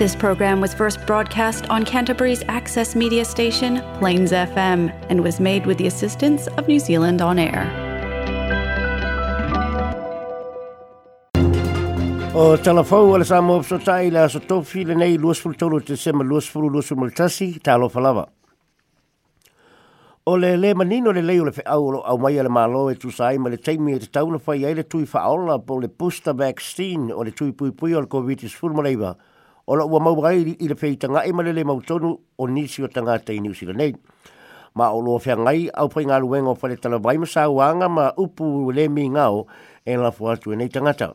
This program was first broadcast on Canterbury's access media station, Plains FM, and was made with the assistance of New Zealand On Air. O talafau ala sa mo so tai la so tofi le nei luas fulu tolu te sema luas fulu luas fulu tasi talo falawa. O le le manino le leo le fe au au mai ala malo e tu sai ma le teimi e te tauna fai ai le tui fa aola po le booster vaccine o le tui pui pui al COVID-19 full maleiva. o la ua maurai i le feitanga e malele mautonu o nisi o tangata i New Zealand nei. Ma o loa whea ngai au pai ngā luenga o whare tala vai masā wanga ma upu le mi ngao e la fuatu e nei tangata.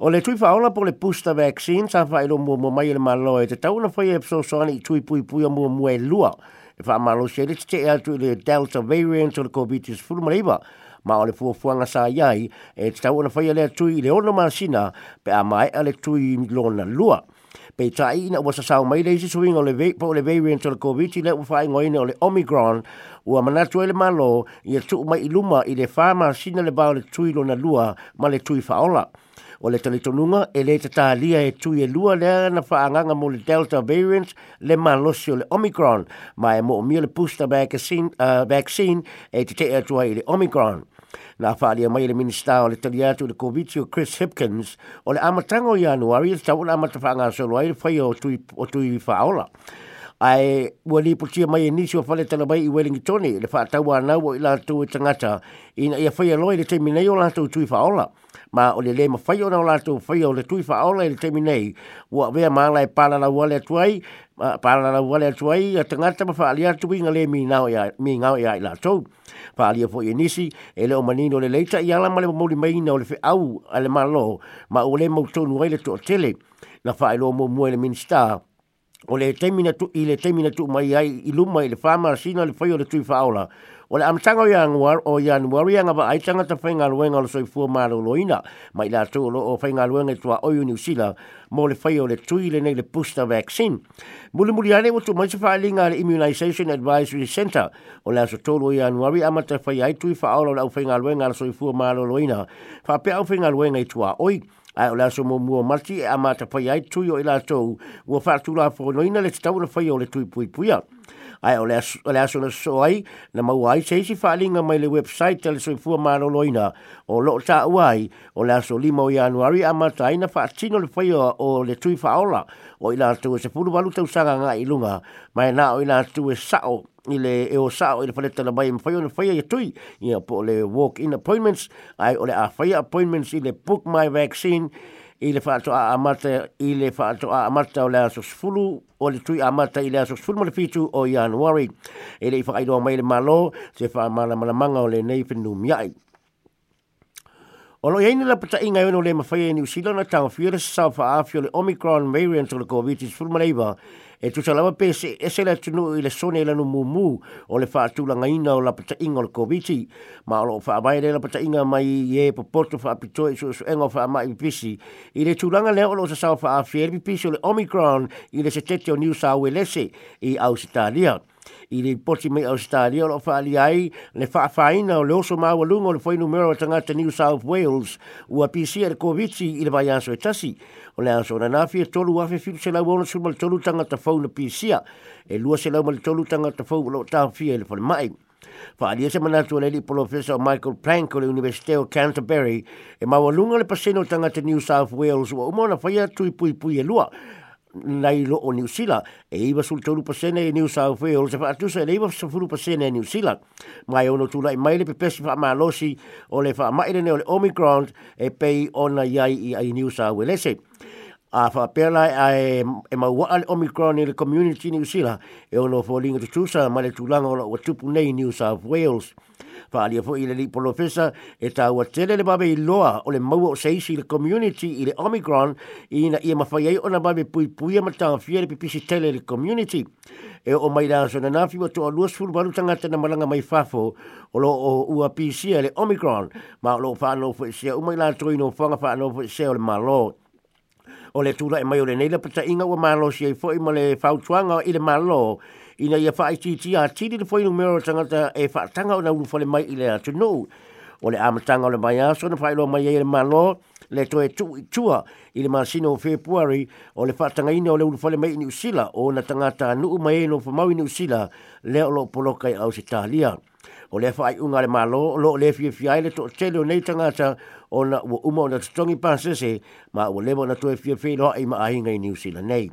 O le tui whaola po le pusta vaccine sa wha lo mua mua mai ele malo e te tau na whai e pso i tui pui pui a mua mua e lua e wha malo se le te e atu le delta variant o le COVID-19 fulmariba ma o le fuafuanga sa iai e te tau na whai ele atui i le ono sina pe a mai ale tui lona lua. pe tai na wasa sao mai le suing o le ve po le variant le covid le wa fai ngoi o le omicron o mana tu le malo ye tu mai iluma i le farma sina le ba le tuilo na lua ma le tui faola o le talitonunga e le te tālia e tui e lua lea na whaanganga mo le Delta variant le malosi o le Omicron ma e mo mia le pusta vaccine, uh, vaccine e te te e atua i le Omicron. Nā whaalia mai le minista o le taliatu le COVID o Chris Hipkins o le amatango i anuari e tau na amatawhanga ai le whai o tui, tui whaola. ai wa li mai e ni so fale tala bai i Wellington le fa tau ana wa ila tu e tangata ina ia fa loi le terminai ola tu tu fa ola ma o le le ma fa ona ola tu fa ola tu fa ola le terminai wa ve ma la pala la wale tuai pala la wale tuai ia tangata ma fa ali tu bi ngale mi nao ya mi ngao ya ila tu fa ali fo ye e ele o manino le leita ia la ma le mo le mai no le au ale ma lo ma o le mo tu no le tu tele na fa ilo mo mo le minister o le temina tu i le temina tu mai ai i luma i le fama sina le fai o le tui faola o le amtanga o Januar o yan ia ngava ai tanga ta whainga luenga o le soifua maro loina mai la tō lo o whainga luenga tua o New Zealand mo le foi o le tui le nei le booster vaccine. Muli muli ane watu maise whaelinga le Immunisation Advisory Center o le aso tōlo o Januari ama ta whai ai tui faola o le au whainga luenga o le soifua maro loina whapea au whainga luenga i tua oiu ai o lau mo mo marchi e amata pai ai tu yo ila wo fa tu la fo noina le tau le fa yo le tu pui pui ya ai ole ole aso le soi na mau ai se si falinga mai le website tele so fu ma loina o lo sa wai o le aso limo januari ama taina fa tino le fai o le tui fa ola o ila tu e se fu lu valuta usanga nga ilunga mai na o ila tu e sao i le e o sao i le paleta la mai e ma fai o le fai e tui i a po le walk in appointments ai ole a fai appointments i le book my vaccine i le whaatoa a amata i le whaatoa a o le aso sifulu o le tui amata i le aso ma le fitu o ianuari E le fa'ailoa mai le malo se fa'amalamalamaga o lenei nei whendu miai. O lo iaini la pata inga yono le mawhaia ni usilona tanga whira sa o le Omicron variant o le COVID-19 e tu sa lava pese e se la tunu i le sone ilanu mumu o le faa la nga ina o la pata inga o le ma o lo faa baile la pata inga mai ye e popoto faa pito e su su engo faa mai i pisi i le tulanga leo lo sa sao faa fie pisi o le Omicron i le setete o New South Wales e i Australia i le poti mai Australia lo fa ali ai le fa fa ina o le oso ma wa lungo le foi numero o tanga te New South Wales u a PCR Covid i le vai aso e tasi o le aso na na fi e tolu wa fe fi se la wona sul mal tolu tanga te fau na PCR e lua se la mal tolu tanga te fau lo ta fi e le fa mai Fa alia se mana tu lady professor Michael Plank o le Universite o Canterbury e mawalunga le pasino tanga te New South Wales wa umona faya tui pui pui e lua nei lo o New Zealand e iwa sul tolu pa sene e New South Wales e pa atusa e iwa sa furu pa sene e New Zealand mai ono tula e mai le pepesi wha malosi o le wha mai le ne o le Omicron e pei ona iai i New South Wales a fa pela ai e, e ma wa al omicron in the community ni usila e ono fo linga tu tusa ma le tulanga o wa tupu nei New South Wales fa ali fo i li professor e ta wa tele le babe loa o le mau o le community i le omicron i na i ma fa ai ona babe pui pui ma ta fiere pipisi tele le community e o mai la sona na fi wa to aluas fulu balu tangata na malanga mai o lo o ua le omicron ma lo fa no fo se o mai la toino fanga fa no fo se o le malo o le tūra e mai o le neila pata inga ua mālo si ei fōi ma le fautuanga i le mālo i nei a whaai titi a tiri le fōi numero tangata e whaatanga o na ulu fōle mai i le atu nō. O le amatanga o le mai aso na whaelo mai e le mālo le toe tu i tua i le māsino o Februari o le whaatanga ina o le ulu fōle mai i ni usila o na tangata nuu mai e no whamau i ni usila le o lo poloka i au se tahalia o le fa un ale malo lo le fi fi ale to che lo nei tanga cha ona wo umo na tongi pa se se ma wo le bona to fi fi lo ai ma ai ngai new zealand nei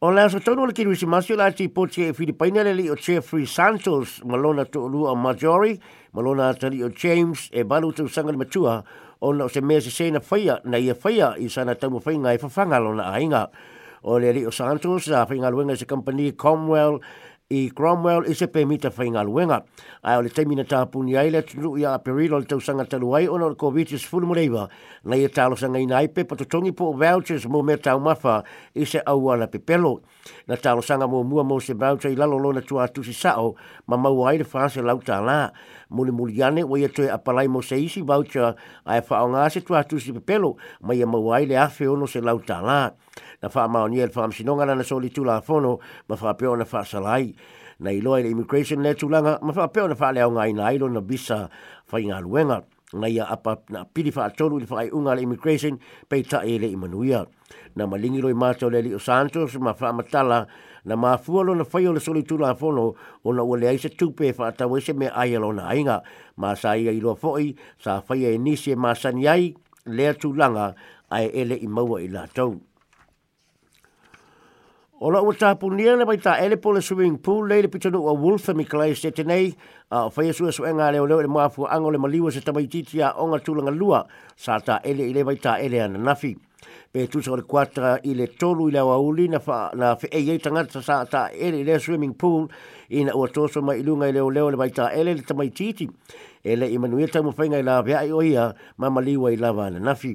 o le so tonu le kirisi masio la ti po che fi di paina le li o che free santos malona to lu a majori malona tali o james e balu to sanga le matua ona se mea se se na faya na ia faya i sana tamu fai ngai fafanga lona ainga. O le li o Santos, a fai ngalwenga se company Comwell, i Cromwell i se pēmita whai ngā luenga. Ai o le teimina tā puni tunu i a perido le tausanga talu ai ono le COVID-19 fulmureiwa. Nei e tālo sanga naipe ai pe patotongi po vouchers mō mea tau mawha i se au ala pepelo. Na tālo sanga mō mua mō se voucher i lalolo na tua atu si sao ma mau ai le whāse lau tā lā. Muli muli ane o ia tue apalai mō se isi voucher ai whao ngā se tua atu si pelo ma ia mau ai awhi ono se lau tā lā. Na wha maonia le wha msinonga na soli tu la fono ma wha peona wha salai na i loa i immigration le tūlanga, ma wha peo na whaleau ngā i ilo na visa whai ngā luenga, na ia apa na pili wha atolu i whai unga le immigration, pei ta e le imanuia. Na malingi loi mātou le Leo Santos, ma wha matala, na mā fuolo na whai o le soli tūlā whono, o na ua le aise tūpe wha atawe se mea aialo na ainga, ma sa ia i loa fōi, sa whai e nisi e mā saniai, lea tūlanga, ai ele i maua i lātou. O la ua tāpu nia le maita ele pole swimming pool le le pitanu a Wolfa Miklai se te nei a o su enga leo leo le maafu ango le maliwa se tamaititi a onga tūlanga lua sa ta ele i le maita ele ana nafi. Pe tūsa o le kuatra i le tolu i le wauli na, fa, na fe ei tangata sa ta ele i le swimming pool i na ua tōso mai ilunga i leo leo le maita ele le titi ele i manuieta mwhainga la vea i oia ma maliwa i lava ana Nafi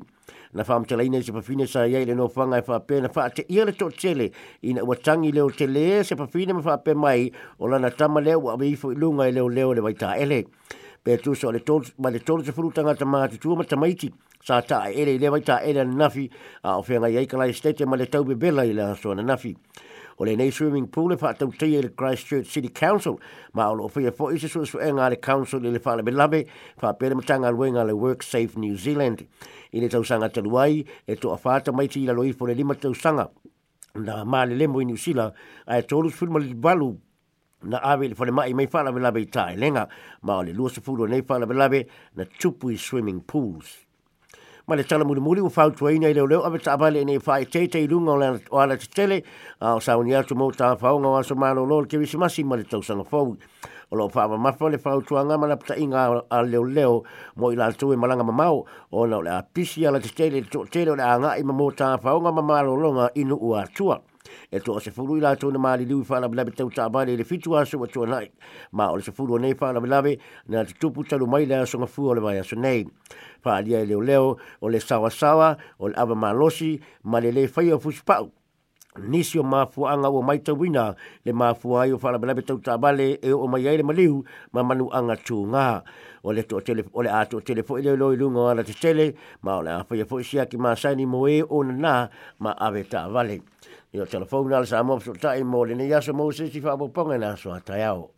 na fam te laine se pafine sa e ia ile no fanga fa pe na fa te ia to tele ina wa tangi le o tele se pafine ma fa pe mai o lana tama le wa bi fo lunga ile e o leo le vai ta ele pe tu so le tol ma le tol se fru tanga ta ma tu ma ta mai ti sa ta e ele le vai ta ele nafi a o fenga ia i state ma le tau be bela ile so na nafi o le nei swimming pool le whaatautia i le Christchurch City Council ma o loo whia po i se suesuenga le council i le whaalabe labe whaapere matanga luenga le Work Safe New Zealand. I le tausanga taluai e toa whaata maiti i la loifo le lima tausanga na mālelemo i New Zealand a e tolu sifilma le balu na awe le whale mai mai whala me labe i tae lenga ma o le lua sifuru nei whala me labe na tupu i swimming pools. ma le tala muli muli u fau tu ina ile leo ave tapa le nei fai te te ilunga o ala te tele a o sauni atu mou ta fau ngau aso malo lor ke visi masi ma le tau sanga fau o lo fa ma fa le fau tuanga ma lapta inga a leo leo mo ila tu e malanga ma o na o le apisi ala te tele tu o le anga ima mou ta fau ngau ma malo longa inu u atua. e toa se furu i la tōna māliliu i whālabilave tau tā abale le fitu aso wa tua nai. Ma o le se furu o nei whālabilave na te tupu talu mai lea songa fua o le vai aso nei. Whaalia e leo leo o le sawa sawa o le ava malosi ma le le whaia fusi pau. nisi o mafuaga ua maitauina le mafua ai e o faalavelave tautaavale e oo mai ai le maliu ma manuaga tugā o le o le a toʻatele foʻi le loi luga o ala tetele ma o le a faia foʻi siaki masaini mo ē onanā ma ave taavale i o telefona a le sa moa fesootaʻi mo lenei aso moses i faapoopoga ina soataiao